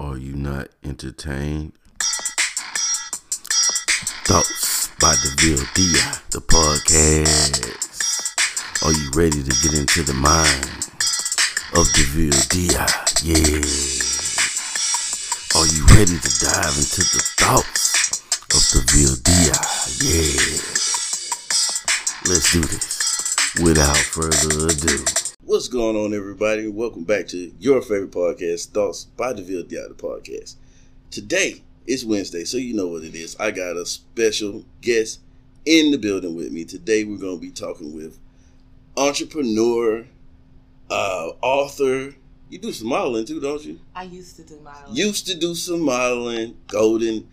Are you not entertained? Thoughts by DeVille Dia, the podcast. Are you ready to get into the mind of DeVille Dia? Yeah. Are you ready to dive into the thoughts of DeVille Dia? Yeah. Let's do this without further ado. What's going on, everybody? Welcome back to your favorite podcast, Thoughts by DeVille Dia, the podcast. Today is Wednesday, so you know what it is. I got a special guest in the building with me. Today, we're going to be talking with entrepreneur, uh, author. You do some modeling too, don't you? I used to do modeling. Used to do some modeling. Golden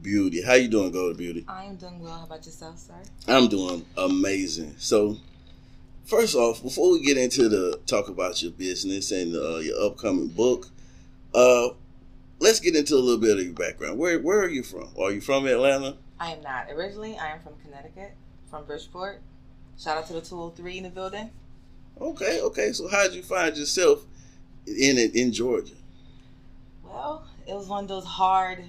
Beauty. How you doing, Golden Beauty? I am doing well. How about yourself, sir? I'm doing amazing. So, first off, before we get into the talk about your business and uh, your upcoming book, uh, let's get into a little bit of your background. Where Where are you from? Are you from Atlanta? I am not. Originally, I am from Connecticut, from Bridgeport. Shout out to the 203 in the building. Okay, okay. So, how did you find yourself in it in Georgia? Well, it was one of those hard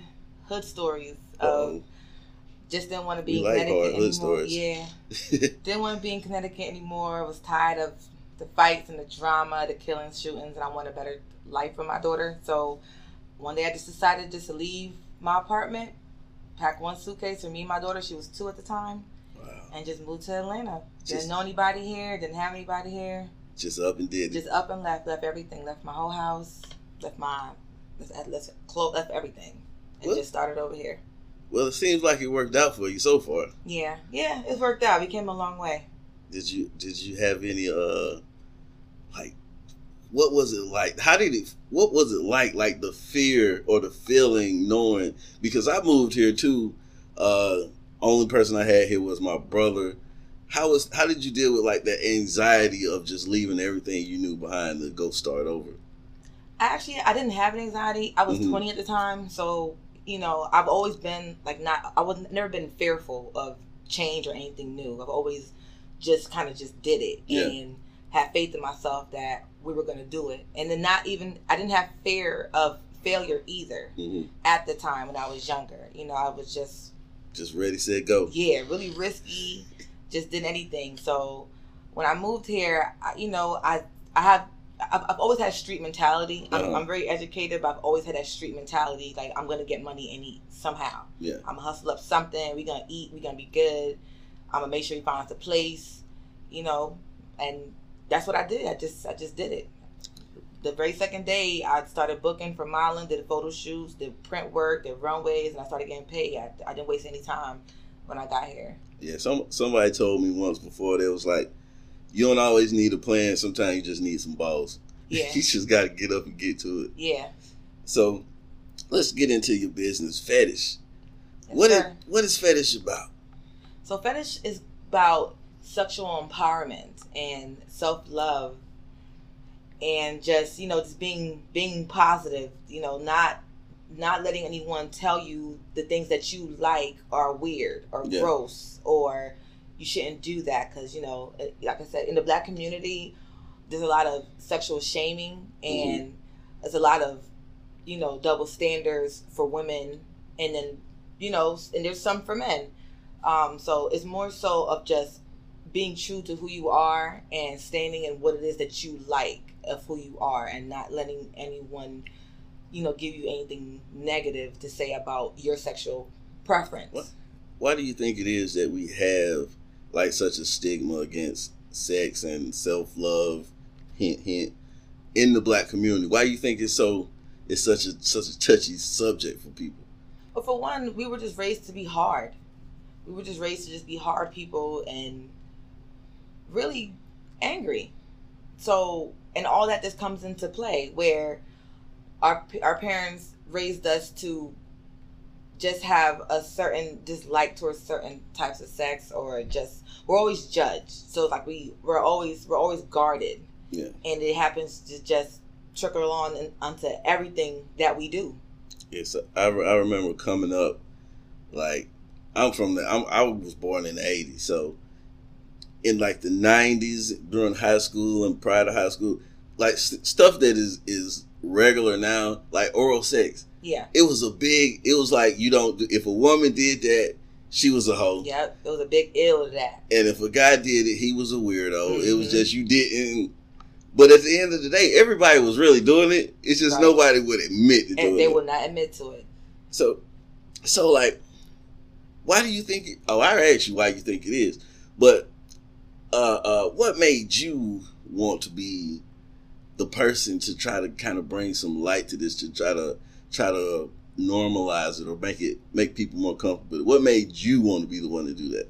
hood stories of Um, just didn't want to be We in like Connecticut anymore. stories. Yeah, didn't want to be in Connecticut anymore. Was tired of the fights and the drama, the killings, shootings, and I want a better life for my daughter. So one day I just decided just to leave my apartment, pack one suitcase for me and my daughter. She was two at the time, wow. and just moved to Atlanta. Just- Didn't know anybody here. Didn't have anybody here. Just up and did it. Just up and left. Left everything. Left my whole house. Left my left, left, left everything, and What? just started over here. Well, it seems like it worked out for you so far. Yeah, yeah, it worked out. We came a long way. Did you Did you have any uh like what was it like? How did it? What was it like? Like the fear or the feeling, knowing because I moved here too. Uh, only person I had here was my brother. How was How did you deal with like that anxiety of just leaving everything you knew behind to go start over? Actually, I didn't have an anxiety. I was Mhm. 20 at the time, so you know, I've always been like not. I was never been fearful of change or anything new. I've always just kind of just did it Yeah. and had faith in myself that we were going to do it. And then not even I didn't have fear of failure either hmm at the time when I was younger. You know, I was just Just ready, set, go. yeah, really risky. Just did anything. So when I moved here, I, you know, I I have I've, I've always had street mentality. I'm, Uh-huh. I'm very educated, but I've always had that street mentality. Like I'm gonna get money and eat somehow. Yeah. I'm gonna hustle up something. We gonna eat. We gonna be good. I'm gonna make sure we find us a place. You know, and that's what I did. I just I just did it. The very second day, I started booking for modeling, did photo shoots, did print work, did runways, and I started getting paid. I, I didn't waste any time when I got here. Yeah, some somebody told me once before they was like, you don't always need a plan. Sometimes you just need some balls. Yeah, you just got to get up and get to it. yeah. So, let's get into your business, fetish. Yes, what is, what is fetish about? So fetish is about sexual empowerment and self love and just, you know, just being being positive, you know, not not letting anyone tell you the things that you like are weird or Yeah. gross or you shouldn't do that because you know like i said in the black community there's a lot of sexual shaming and there's a lot of you know double standards for women and then you know and there's some for men um, so it's more so of just being true to who you are and standing in what it is that you like of who you are and not letting anyone you know give you anything negative to say about your sexual preference What? Why do you think it is that we have like such a stigma against sex and self love, hint hint, in the black community? Why do you think it's so? It's such a such a touchy subject for people. But for one, we were just raised to be hard. We were just raised to just be hard people and really angry. So, and all that just comes into play where our our parents raised us to just have a certain dislike towards certain types of sex or just we're always judged. So it's like we we're always we're always guarded. Yeah. And it happens to just trickle on in, onto everything that we do. Yes, I, re- I remember coming up, like I'm from the I'm, I was born in the '80s, so in like the '90s during high school and prior to high school, like st- stuff that is is regular now, like oral sex. Yeah. It was a big. It was like you don't. If a woman did that, she was a hoe. Yep. It was a big ill to that. And if a guy did it, he was a weirdo. It was Mhm. just you didn't. But at the end of the day, everybody was really doing it. It's just Right. nobody would admit to And they it. will not admit to it. So, so like, why do you think? It, oh, I asked you why you think it is, but uh, uh, what made you want to be the person to try to kind of bring some light to this, to try to try to normalize it or make it make people more comfortable? What made you want to be the one to do that?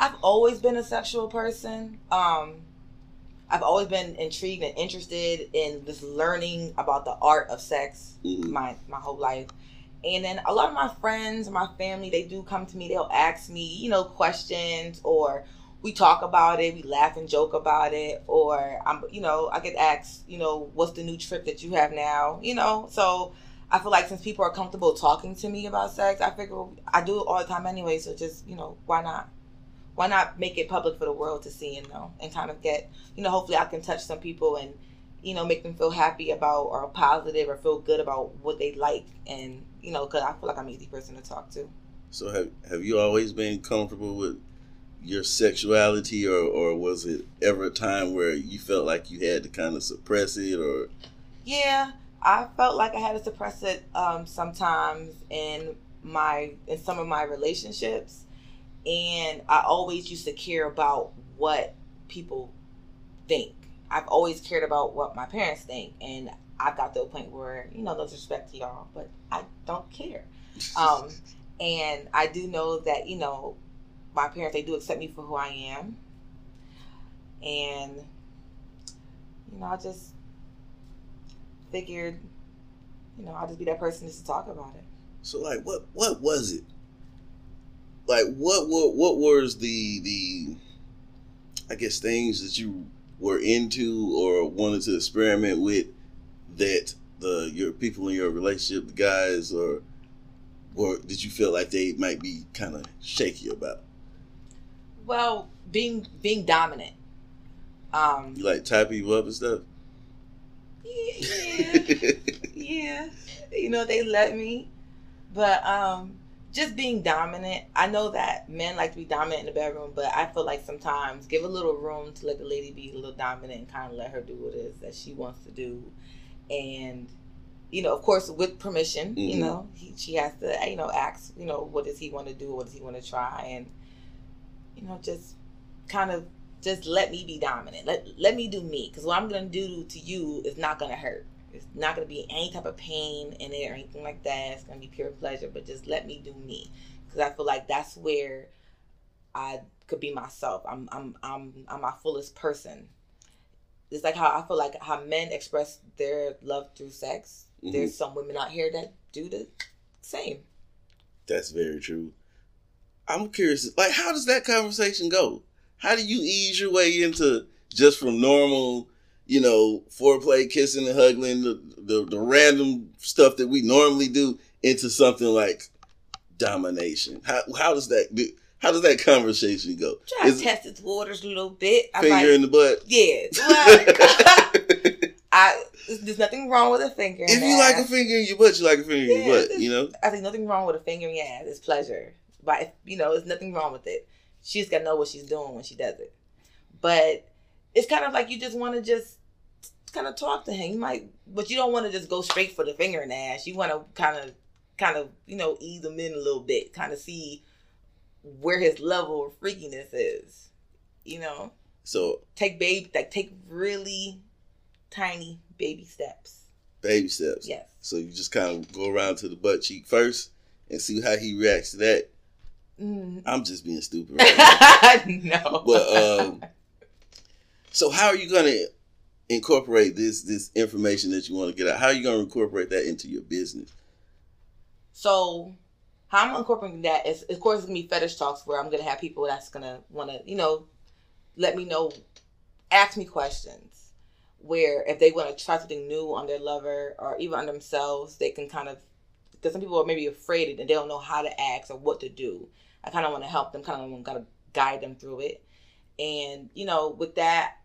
I've always been a sexual person. Um, I've always been intrigued and interested in this learning about the art of sex Mhm. my my whole life. And then a lot of my friends, my family, they do come to me. They'll ask me, you know, questions, or we talk about it. We laugh and joke about it, or I'm, you know, I get asked, you know, what's the new trick that you have now, you know. So I feel like since people are comfortable talking to me about sex, I figure I do it all the time anyway. So just, you know, why not? Why not make it public for the world to see and know, and kind of get, you know, hopefully I can touch some people and you know, make them feel happy about or positive or feel good about what they like. And, you know, because I feel like I'm an easy person to talk to. So have have you always been comfortable with your sexuality, or or was it ever a time where you felt like you had to kind of suppress it, or Yeah, I felt like I had to suppress it um, sometimes in my in some of my relationships, and I always used to care about what people think. I've always cared about what my parents think, and I've got to a point where you know, no disrespect to y'all, but I don't care. Um, and I do know that you know, my parents they do accept me for who I am, and you know, I just figured, you know, I'll just be that person just to talk about it. So like what what was it? Like what what what was the the I guess things that you were into or wanted to experiment with that the your people in your relationship, the guys or or did you feel like they might be kind of shaky about? Well, being being dominant. Um, You like typing you up and stuff? Yeah, yeah. You know, they let me. But um just being dominant, I know that men like to be dominant in the bedroom, but I feel like sometimes give a little room to let the lady be a little dominant and kind of let her do what it is that she wants to do. And, you know, of course, with permission, Mhm. you know, he, she has to, you know, ask, you know, what does he want to do? What does he want to try? And, you know, just kind of just let me be dominant. Let, let me do me. Because what I'm going to do to you is not going to hurt. It's not going to be any type of pain in it or anything like that. It's going to be pure pleasure, but just let me do me. Because I feel like that's where I could be myself. I'm, I'm, I'm, I'm my fullest person. It's like how I feel like how men express their love through sex. Mhm. There's some women out here that do the same. That's very true. I'm curious, like, how does that conversation go? How do you ease your way into just from normal, you know, foreplay, kissing and hugging, the, the, the random stuff that we normally do, into something like domination? How how does that do, how does that conversation go? Try Is to test its waters a little bit. I finger like, in the butt? yeah. Well, I there's nothing wrong with a finger. if you like a finger in your butt, you like a finger in your butt. You know, I think nothing wrong with a finger in your ass. It's pleasure, but you know, there's nothing wrong with it. She's got to know what she's doing when she does it. But it's kind of like you just want to just kind of talk to him. You might, but you don't want to just go straight for the finger in the ass. You want to kind of, kind of, you know, ease him in a little bit, kind of see where his level of freakiness is. You know, so take baby, like take really tiny baby steps. baby steps. Yes. So you just kind of go around to the butt cheek first and see how he reacts to that. Mm. I'm just being stupid. Right now. no. But um, so how are you gonna incorporate this this information that you want to get out? How are you gonna incorporate that into your business? So how I'm incorporating that is, of course, it's gonna be fetish talks where I'm gonna have people that's gonna want to, you know, let me know, ask me questions. Where if they want to try something new on their lover or even on themselves, they can kind of. Because some people are maybe afraid and they don't know how to ask or what to do. I kind of want to help them, kind of want to guide them through it. And you know, with that,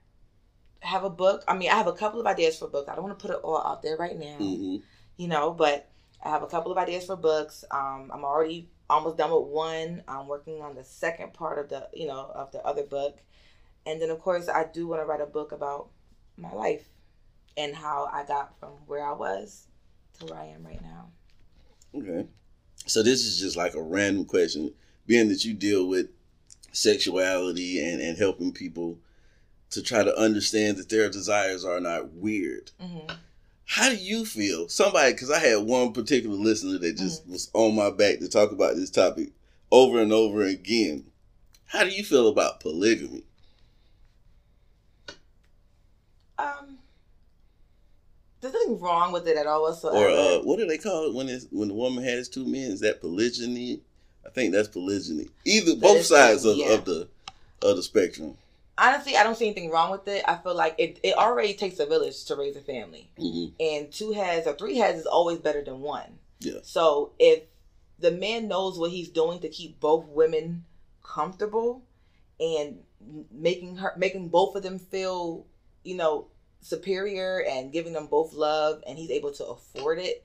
have a book. I mean, I have a couple of ideas for books. I don't want to put it all out there right now, hmm you know, but I have a couple of ideas for books. Um, I'm already almost done with one. I'm working on the second part of the, you know, of the other book. And then, of course, I do want to write a book about my life and how I got from where I was to where I am right now. Okay. So this is just like a random question, being that you deal with sexuality and, and helping people to try to understand that their desires are not weird. hmm How do you feel? Somebody, because I had one particular listener that just Mm-hmm. was on my back to talk about this topic over and over again. How do you feel about polygamy? Um, there's nothing wrong with it at all whatsoever. Or uh, what do they call it when it's when the woman has two men? Is that polygyny? I think that's polygyny. Either both sides of, yeah. of the of the spectrum. Honestly, I don't see anything wrong with it. I feel like it, it already takes a village to raise a family. hmm And two heads or three heads is always better than one. Yeah. So if the man knows what he's doing to keep both women comfortable and making her making both of them feel, you know, superior and giving them both love and he's able to afford it,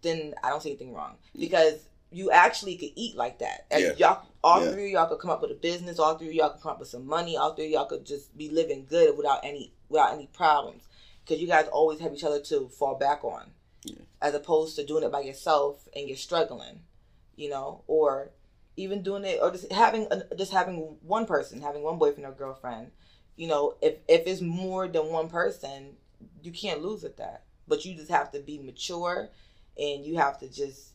then I don't see anything wrong. Because you actually could eat like that. And Yeah. Y'all all Yeah. three of y'all could come up with a business, all three of y'all could come up with some money, all three of y'all could just be living good without any without any problems. Because you guys always have each other to fall back on as opposed to doing it by yourself and you're struggling, you know, or even doing it or just having a, just having one person, having one boyfriend or girlfriend, you know, if if it's more than one person, you can't lose at that. But you just have to be mature, and you have to just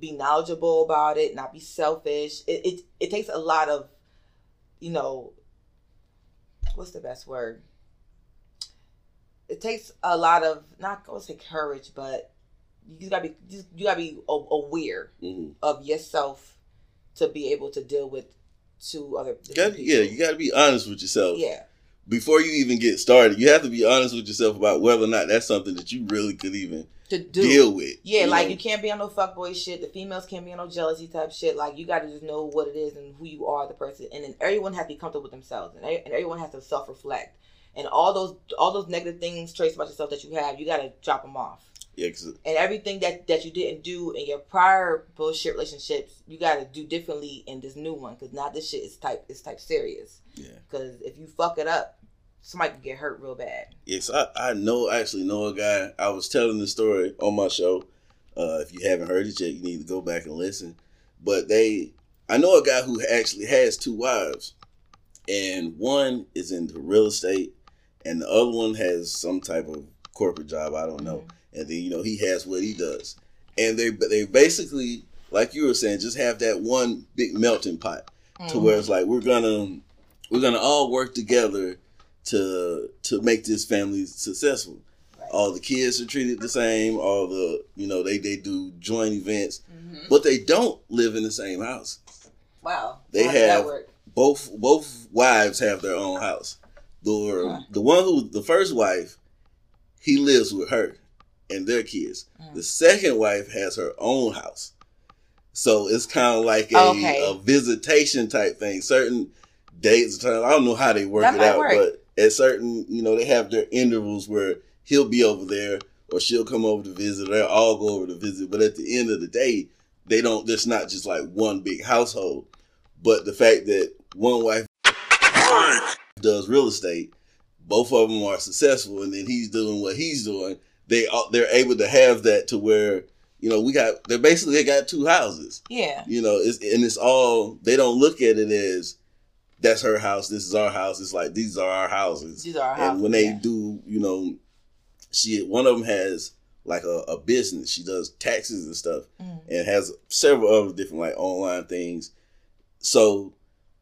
be knowledgeable about it, not be selfish. It it, it takes a lot of, you know, what's the best word? It takes a lot of not gonna say courage, but you gotta be you, you gotta be aware hmm of yourself to be able to deal with two other Got, different yeah, you got to be honest with yourself yeah before you even get started. You have to be honest with yourself about whether or not that's something that you really could even to do deal with. yeah you like know? you can't be on no fuckboy shit the females can't be on no jealousy type shit like you gotta just know what it is and who you are the person and then everyone has to be comfortable with themselves and, and everyone has to self-reflect and all those all those negative things traits about yourself that you have you gotta drop them off yeah, and everything that that you didn't do in your prior bullshit relationships, you got to do differently in this new one because now this shit is type is type serious. yeah. Because if you fuck it up, somebody could get hurt real bad. Yes, I, I know. I actually know a guy. I was telling the story on my show. Uh, if you haven't heard it yet, you need to go back and listen. But they, I know a guy who actually has two wives, and one is into real estate, and the other one has some type of corporate job. I don't know. And then you know he has what he does, and they they basically like you were saying, just have that one big melting pot Mhm. to where it's like we're gonna we're gonna all work together to to make this family successful. Right. All the kids are treated the same. All the you know they they do joint events, Mhm. but they don't live in the same house. Wow, They How have-? Both both wives have their own house. The Huh. the one who the first wife, he lives with her and their kids. Mm. The second wife has her own house. So it's kind of like a, Okay. a visitation type thing. Certain dates, time I don't know how they work That it out, work. but at certain, you know, they have their intervals where he'll be over there or she'll come over to visit. Or they'll all go over to visit. But at the end of the day, they don't. There's not just like one big household. But the fact that one wife does real estate, both of them are successful, and then he's doing what he's doing. They they're able to have that to where you know we got they basically they got two houses. Yeah, You know, it's, and it's all they don't look at it as that's her house, this is our house. It's like these are our houses. these are our and houses. when they yeah. do, you know, she one of them has like a, a business. She does taxes and stuff Mm. and has several other different like online things. So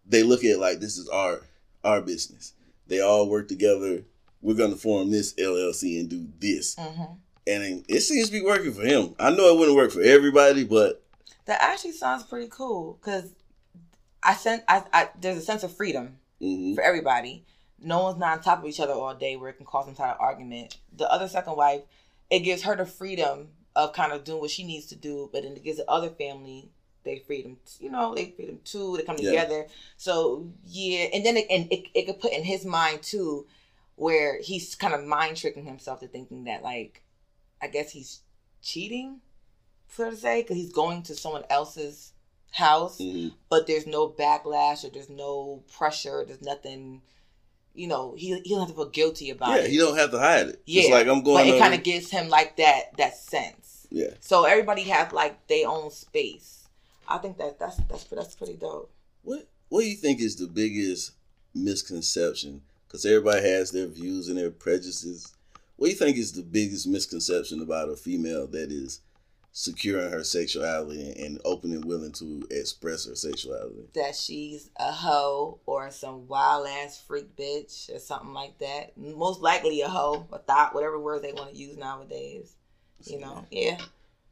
they look at it like this is our our business. They all work together. We're gonna form this LLC and do this, Mhm. and it seems to be working for him. I know it wouldn't work for everybody, but That actually sounds pretty cool because I sent I, I there's a sense of freedom mhm. for everybody. No one's not on top of each other all day where it can cause some type of argument. The other second wife, it gives her the freedom of kind of doing what she needs to do, but then it gives the other family they freedom. You know, they freedom too. They come Yeah. together. So yeah, and then it, and it, it could put in his mind too. where he's kind of mind tricking himself to thinking that like, I guess he's cheating, so to say, because he's going to someone else's house, Mhm. but there's no backlash or there's no pressure. There's nothing. You know, he he don't have to feel guilty about Yeah, it. you don't have to hide it. Yeah, it's like I'm going. but it kind of gives him like that that sense. yeah. So everybody has like their own space. I think that that's that's that's pretty dope. What What do you think is the biggest misconception? Because everybody has their views and their prejudices. What do you think is the biggest misconception about a female that is secure in her sexuality and open and willing to express her sexuality? That she's a hoe or some wild ass freak bitch or something like that. Most likely a hoe, a thought, whatever word they want to use nowadays. You know, yeah,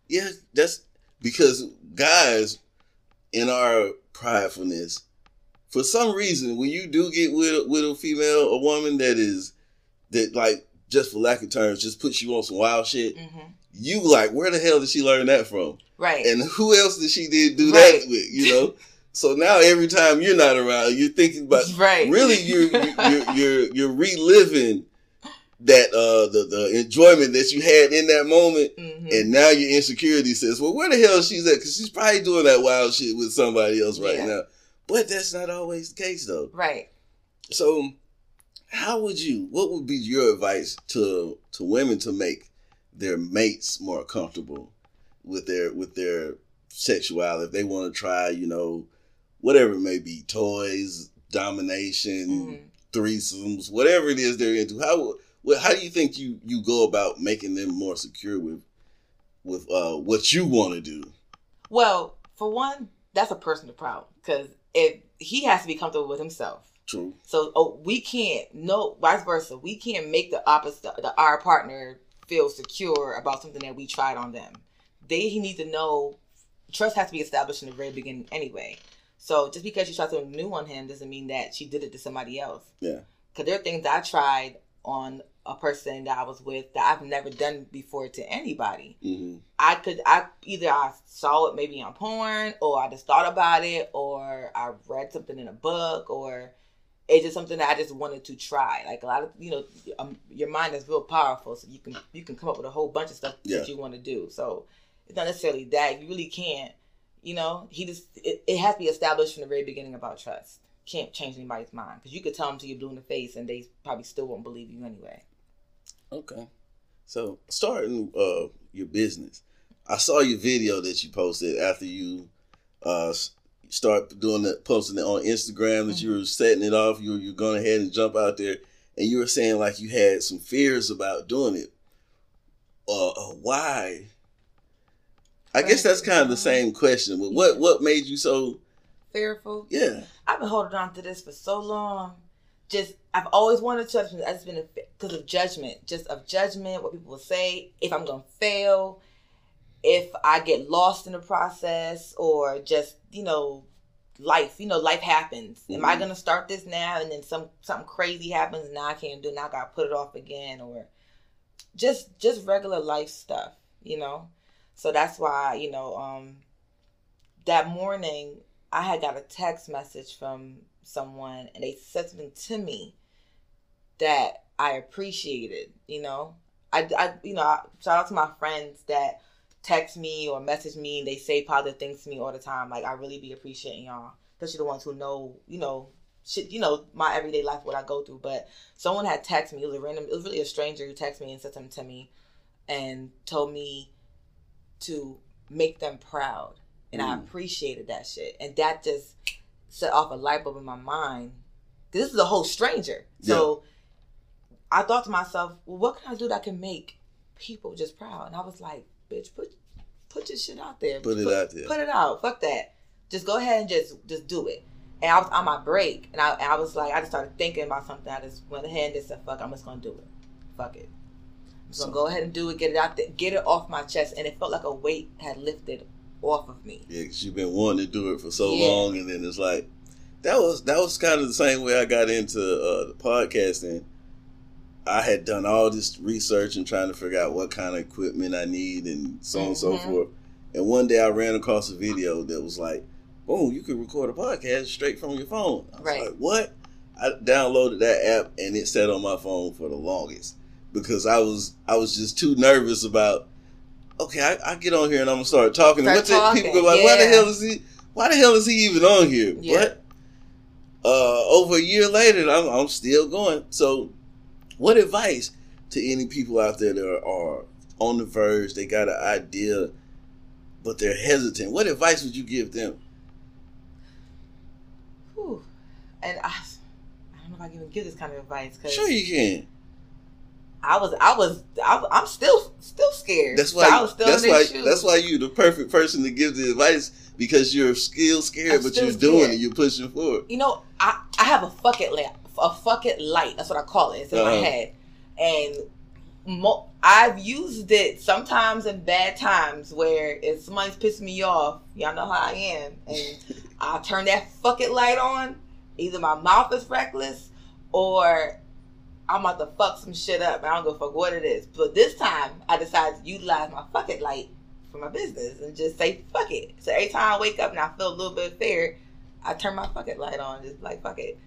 Yeah, that's because guys, in our pridefulness, for some reason, when you do get with with a female, a woman that is that like just for lack of terms, just puts you on some wild shit, hmm you like where the hell did she learn that from? right, And who else did she did do Right. that with? You know. So now every time you're not around, you're thinking about right, really you're you're you're, you're reliving that uh the the enjoyment that you had in that moment hmm and now your insecurity says, well, where the hell is she's at? Because she's probably doing that wild shit with somebody else right Yeah. now. But that's not always the case, though. right. So, how would you? What would be your advice to to women to make their mates more comfortable with their with their sexuality? If they want to try, you know, whatever it may be, toys, domination, hmm threesomes, whatever it is they're into. How how do you think you you go about making them more secure with with uh, what you want to do? Well, for one, that's a personal problem because if he has to be comfortable with himself. True. So oh, we can't no vice versa. We can't make the opposite the our partner feel secure about something that we tried on them. They he needs to know trust has to be established in the very beginning anyway. So just because you try something new on him doesn't mean that she did it to somebody else. Yeah. Because there are things I tried on a person that I was with that I've never done before to anybody. hmm I could I either I saw it maybe on porn or I just thought about it or I read something in a book or it's just something that I just wanted to try. Like a lot of you know, um, your mind is real powerful, so you can you can come up with a whole bunch of stuff Yeah. that you want to do. So it's not necessarily that you really can't. You know, he just it, it has to be established from the very beginning about trust. Can't change anybody's mind because you could tell them to you blue in the face and they probably still won't believe you anyway. Okay. So starting uh, your business, I saw your video that you posted after you uh, start doing that, posting it on Instagram that you were setting it off. You were you going ahead and jump out there, and you were saying like you had some fears about doing it. Uh, uh, why? I guess that's kind of the same question. But what what made you so? Fearful. Yeah. I've been holding on to this for so long. Just I've always wanted to. I've just been because of judgment, just of judgment, what people will say, if I'm gonna fail, if I get lost in the process, or just you know, life. You know, life happens. Am I Mhm. gonna start this now, and then some something crazy happens, and now I can't do. it, Now I gotta put it off again, or just just regular life stuff. You know, so that's why you know, um, that morning I had got a text message from someone and they said something to me that I appreciated, you know. I, I you know, I, shout out to my friends that text me or message me and they say positive things to me all the time. Like I really be appreciating y'all, especially the ones who know, you know, shit, you know, my everyday life, what I go through. But someone had texted me. It was a random. It was really a stranger who texted me and said something to me, and told me to make them proud, and I Mm. appreciated that shit. And that just set off a light bulb in my mind. 'Cause this is a whole stranger, so I thought to myself, well, what can I do that can make people just proud? And I was like, bitch, put put your shit out there. Put it out there. Put it out. Fuck that. Just go ahead and just just do it. And I was on my break, and I, and I was like, I just started thinking about something. I just went ahead and just said, fuck, I'm just gonna do it. Fuck it. I'm just So- gonna go ahead and do it. Get it out there. Get it off my chest. And it felt like a weight had lifted off of me. Yeah, because you've been wanting to do it for so Yeah. long, and then it's like that was that was kind of the same way I got into uh, the podcasting. I had done all this research and trying to figure out what kind of equipment I need and so on and so Mhm. forth. And one day I ran across a video that was like, "Boom, you could record a podcast straight from your phone." I was Right. like, "What?" I downloaded that app and it sat on my phone for the longest because I was I was just too nervous about. Okay, I, I get on here and I'm gonna start talking. Start what's? People go talking, like, "Why the hell is he? Why the hell is he even on here?" Yeah. But uh, over a year later, I'm, I'm still going. So, what advice to any people out there that are, are on the verge? They got an idea, but they're hesitant. What advice would you give them? Whew. And I, I don't know if I can even give this kind of advice because Sure, you can. I was, I was, I, I'm still, still scared. That's So why. I was still that's why. shoes. That's why you're the perfect person to give the advice because you're still scared, I'm but still you're doing it. You're pushing forward. you know, I, I have a fuck it light, a fuck it light. That's what I call it. It's in my Uh-huh. head, and mo- I've used it sometimes in bad times where if somebody's pissing me off, y'all know how I am, and I turn that fuck it light on. Either my mouth is reckless, or I'm about to fuck some shit up. I don't give a fuck what it is. But this time, I decided to utilize my fuck it light for my business and just say fuck it. So every time I wake up and I feel a little bit fear, I turn my fuck it light on. Just like fuck it.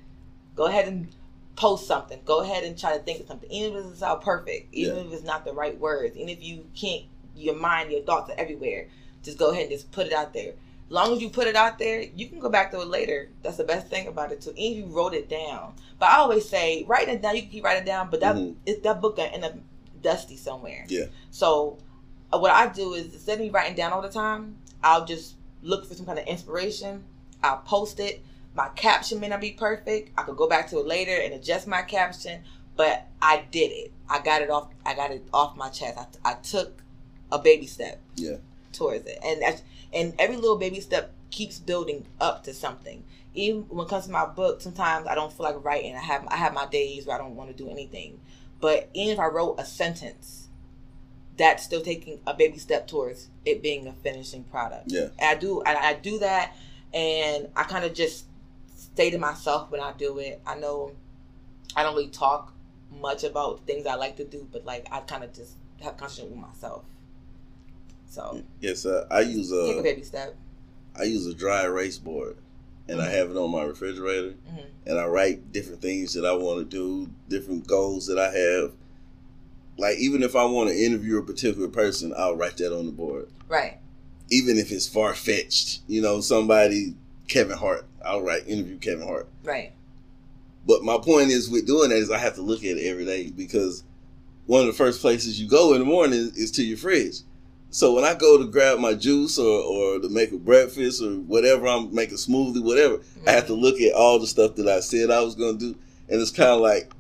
Go ahead and post something. Go ahead and try to think of something. Even if it's not perfect, even Yeah. if it's not the right words, even if you can't, your mind, your thoughts are everywhere. Just go ahead and just put it out there. As long as you put it out there, you can go back to it later. That's the best thing about it too. Even if you wrote it down. But I always say, write it down. You can keep writing it down, but that Mhm. it, that book gonna end up dusty somewhere. Yeah. So uh, what I do is instead of me writing down all the time, I'll just look for some kind of inspiration. I'll post it. My caption may not be perfect. I could go back to it later and adjust my caption, but I did it. I got it off. I got it off my chest. I, I took a baby step. Yeah. Towards it, and that's and every little baby step keeps building up to something. Even when it comes to my book, sometimes I don't feel like writing. I have I have my days where I don't want to do anything. But even if I wrote a sentence, that's still taking a baby step towards it being a finishing product. Yeah. And I do I, I do that and I kind of just stay to myself when I do it. I know I don't really talk much about things I like to do, but like I kind of just have conversation with myself. So Yes, uh, I use take a a baby step. I use a dry erase board, and I Mhm. have it on my refrigerator, Mhm. and I write different things that I want to do, different goals that I have. Like even if I want to interview a particular person, I'll write that on the board. Right. Even if it's far fetched, you know, somebody Kevin Hart, I'll write interview Kevin Hart. Right. But my point is with doing that is I have to look at it every day because one of the first places you go in the morning is to your fridge. So when I go to grab my juice or, or to make a breakfast or whatever, I'm making smoothie, whatever, I mm-hmm. have to look at all the stuff that I said I was gonna do. And it's kinda like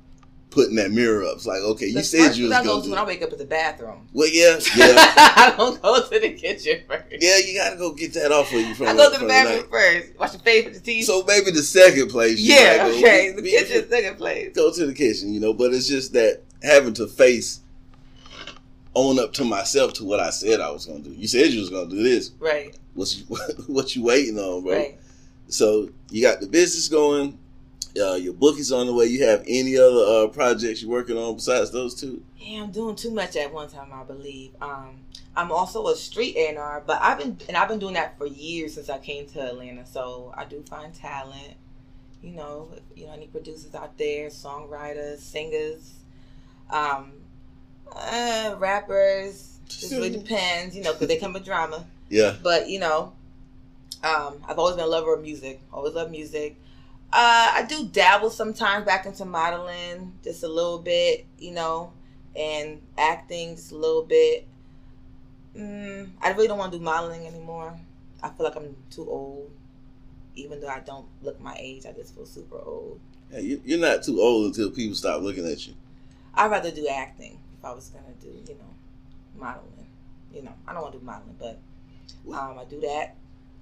putting that mirror up. It's like, okay, you The said first you was I go to do when I wake up is the bathroom. Well yeah, yeah. I don't go to the kitchen first. yeah, you gotta go get that off of you from I go to the bathroom first. Watch your face with the TV. So maybe the second place yeah, go, okay. The kitchen second place. go to the kitchen, you know. But it's just that having to face, own up to myself to what I said I was gonna do. You said you was gonna do this. Right. What's what you waiting on, bro? Right. So you got the business going. Uh, your book is on the way. You have any other uh, projects you're working on besides those two? Yeah, I'm doing too much at one time, I believe. Um, I'm also a street A&R, but I've been and I've been doing that for years since I came to Atlanta. So I do find talent. You know, if, you know, any producers out there, songwriters, singers, um, uh, rappers. Just really depends, you know, because they come with drama. Yeah, But you know, um, I've always been a lover of music. Always loved music. Uh, I do dabble sometimes back into modeling, just a little bit, you know, and acting just a little bit. Mm, I really don't want to do modeling anymore. I feel like I'm too old. Even though I don't look my age, I just feel super old. Yeah, you, you're not too old until people stop looking at you. I'd rather do acting if I was gonna do, you know, modeling. You know, I don't want to do modeling, but um, I do that.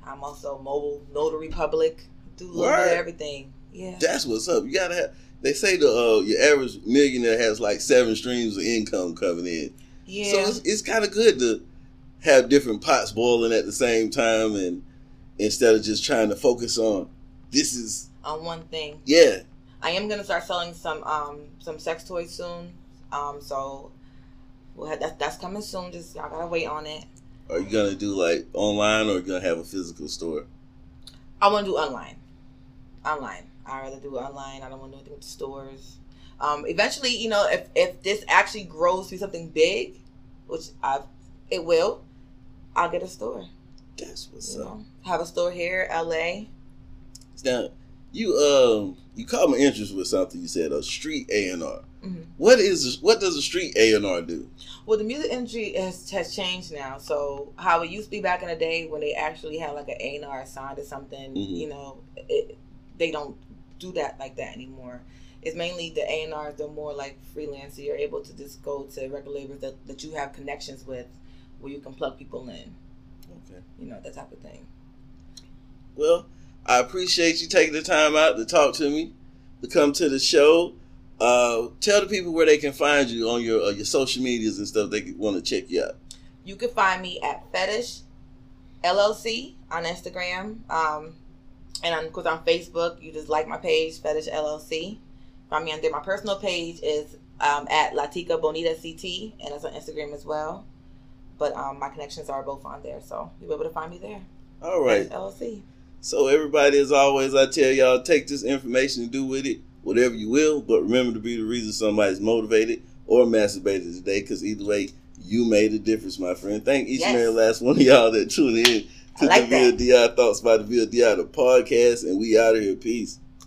I'm also mobile notary public. Do a little bit of everything. Yeah. That's what's up. You gotta have. They say the uh, your average millionaire has like seven streams of income coming in. Yeah. So it's, it's kind of good to have different pots boiling at the same time, and instead of just trying to focus on this is on one thing. yeah. I am gonna start selling some um some sex toys soon. Um so we'll have, that's that's coming soon. Just y'all gotta wait on it. Are you gonna do like online, or are you gonna have a physical store? I wanna do online. Online. I rather do it online. I don't want to do anything with the stores. Um, eventually, you know, if if this actually grows to something big, which I it will, I'll get a store. That's what's You up. know, have a store here, LA. Now, you um, you caught my interest with something you said a street A and R. Mhm. What is what does a street A and R do? Well, the music industry has, has changed now. So how it used to be back in the day when they actually had like an A and R assigned to something, Mhm. you know, it, they don't do that like that anymore. It's mainly the A and R's. They're more like freelance. So you're able to just go to record labels that, that you have connections with, where you can plug people in. Okay. You know that type of thing. Well, I appreciate you taking the time out to talk to me, to come to the show. Uh, tell the people where they can find you on your uh, your social medias and stuff. They want to check you out. You can find me at Fetish LLC on Instagram. Um, and on, of course on Facebook, you just like my page, Fetish LLC. Find me on there. My personal page is um, at Latika Bonita CT, and it's on Instagram as well. But um, my connections are both on there, so you'll be able to find me there. All right. Fetish LLC. So everybody, as always, I tell y'all, take this information and do with it whatever you will. But remember to be the reason somebody's motivated or masturbated today, because either way, you made a difference, my friend. Thank each and every last one of y'all that tuned in I to like the that. VLDI Thoughts by the VLDI, the podcast, and we out of here. Peace.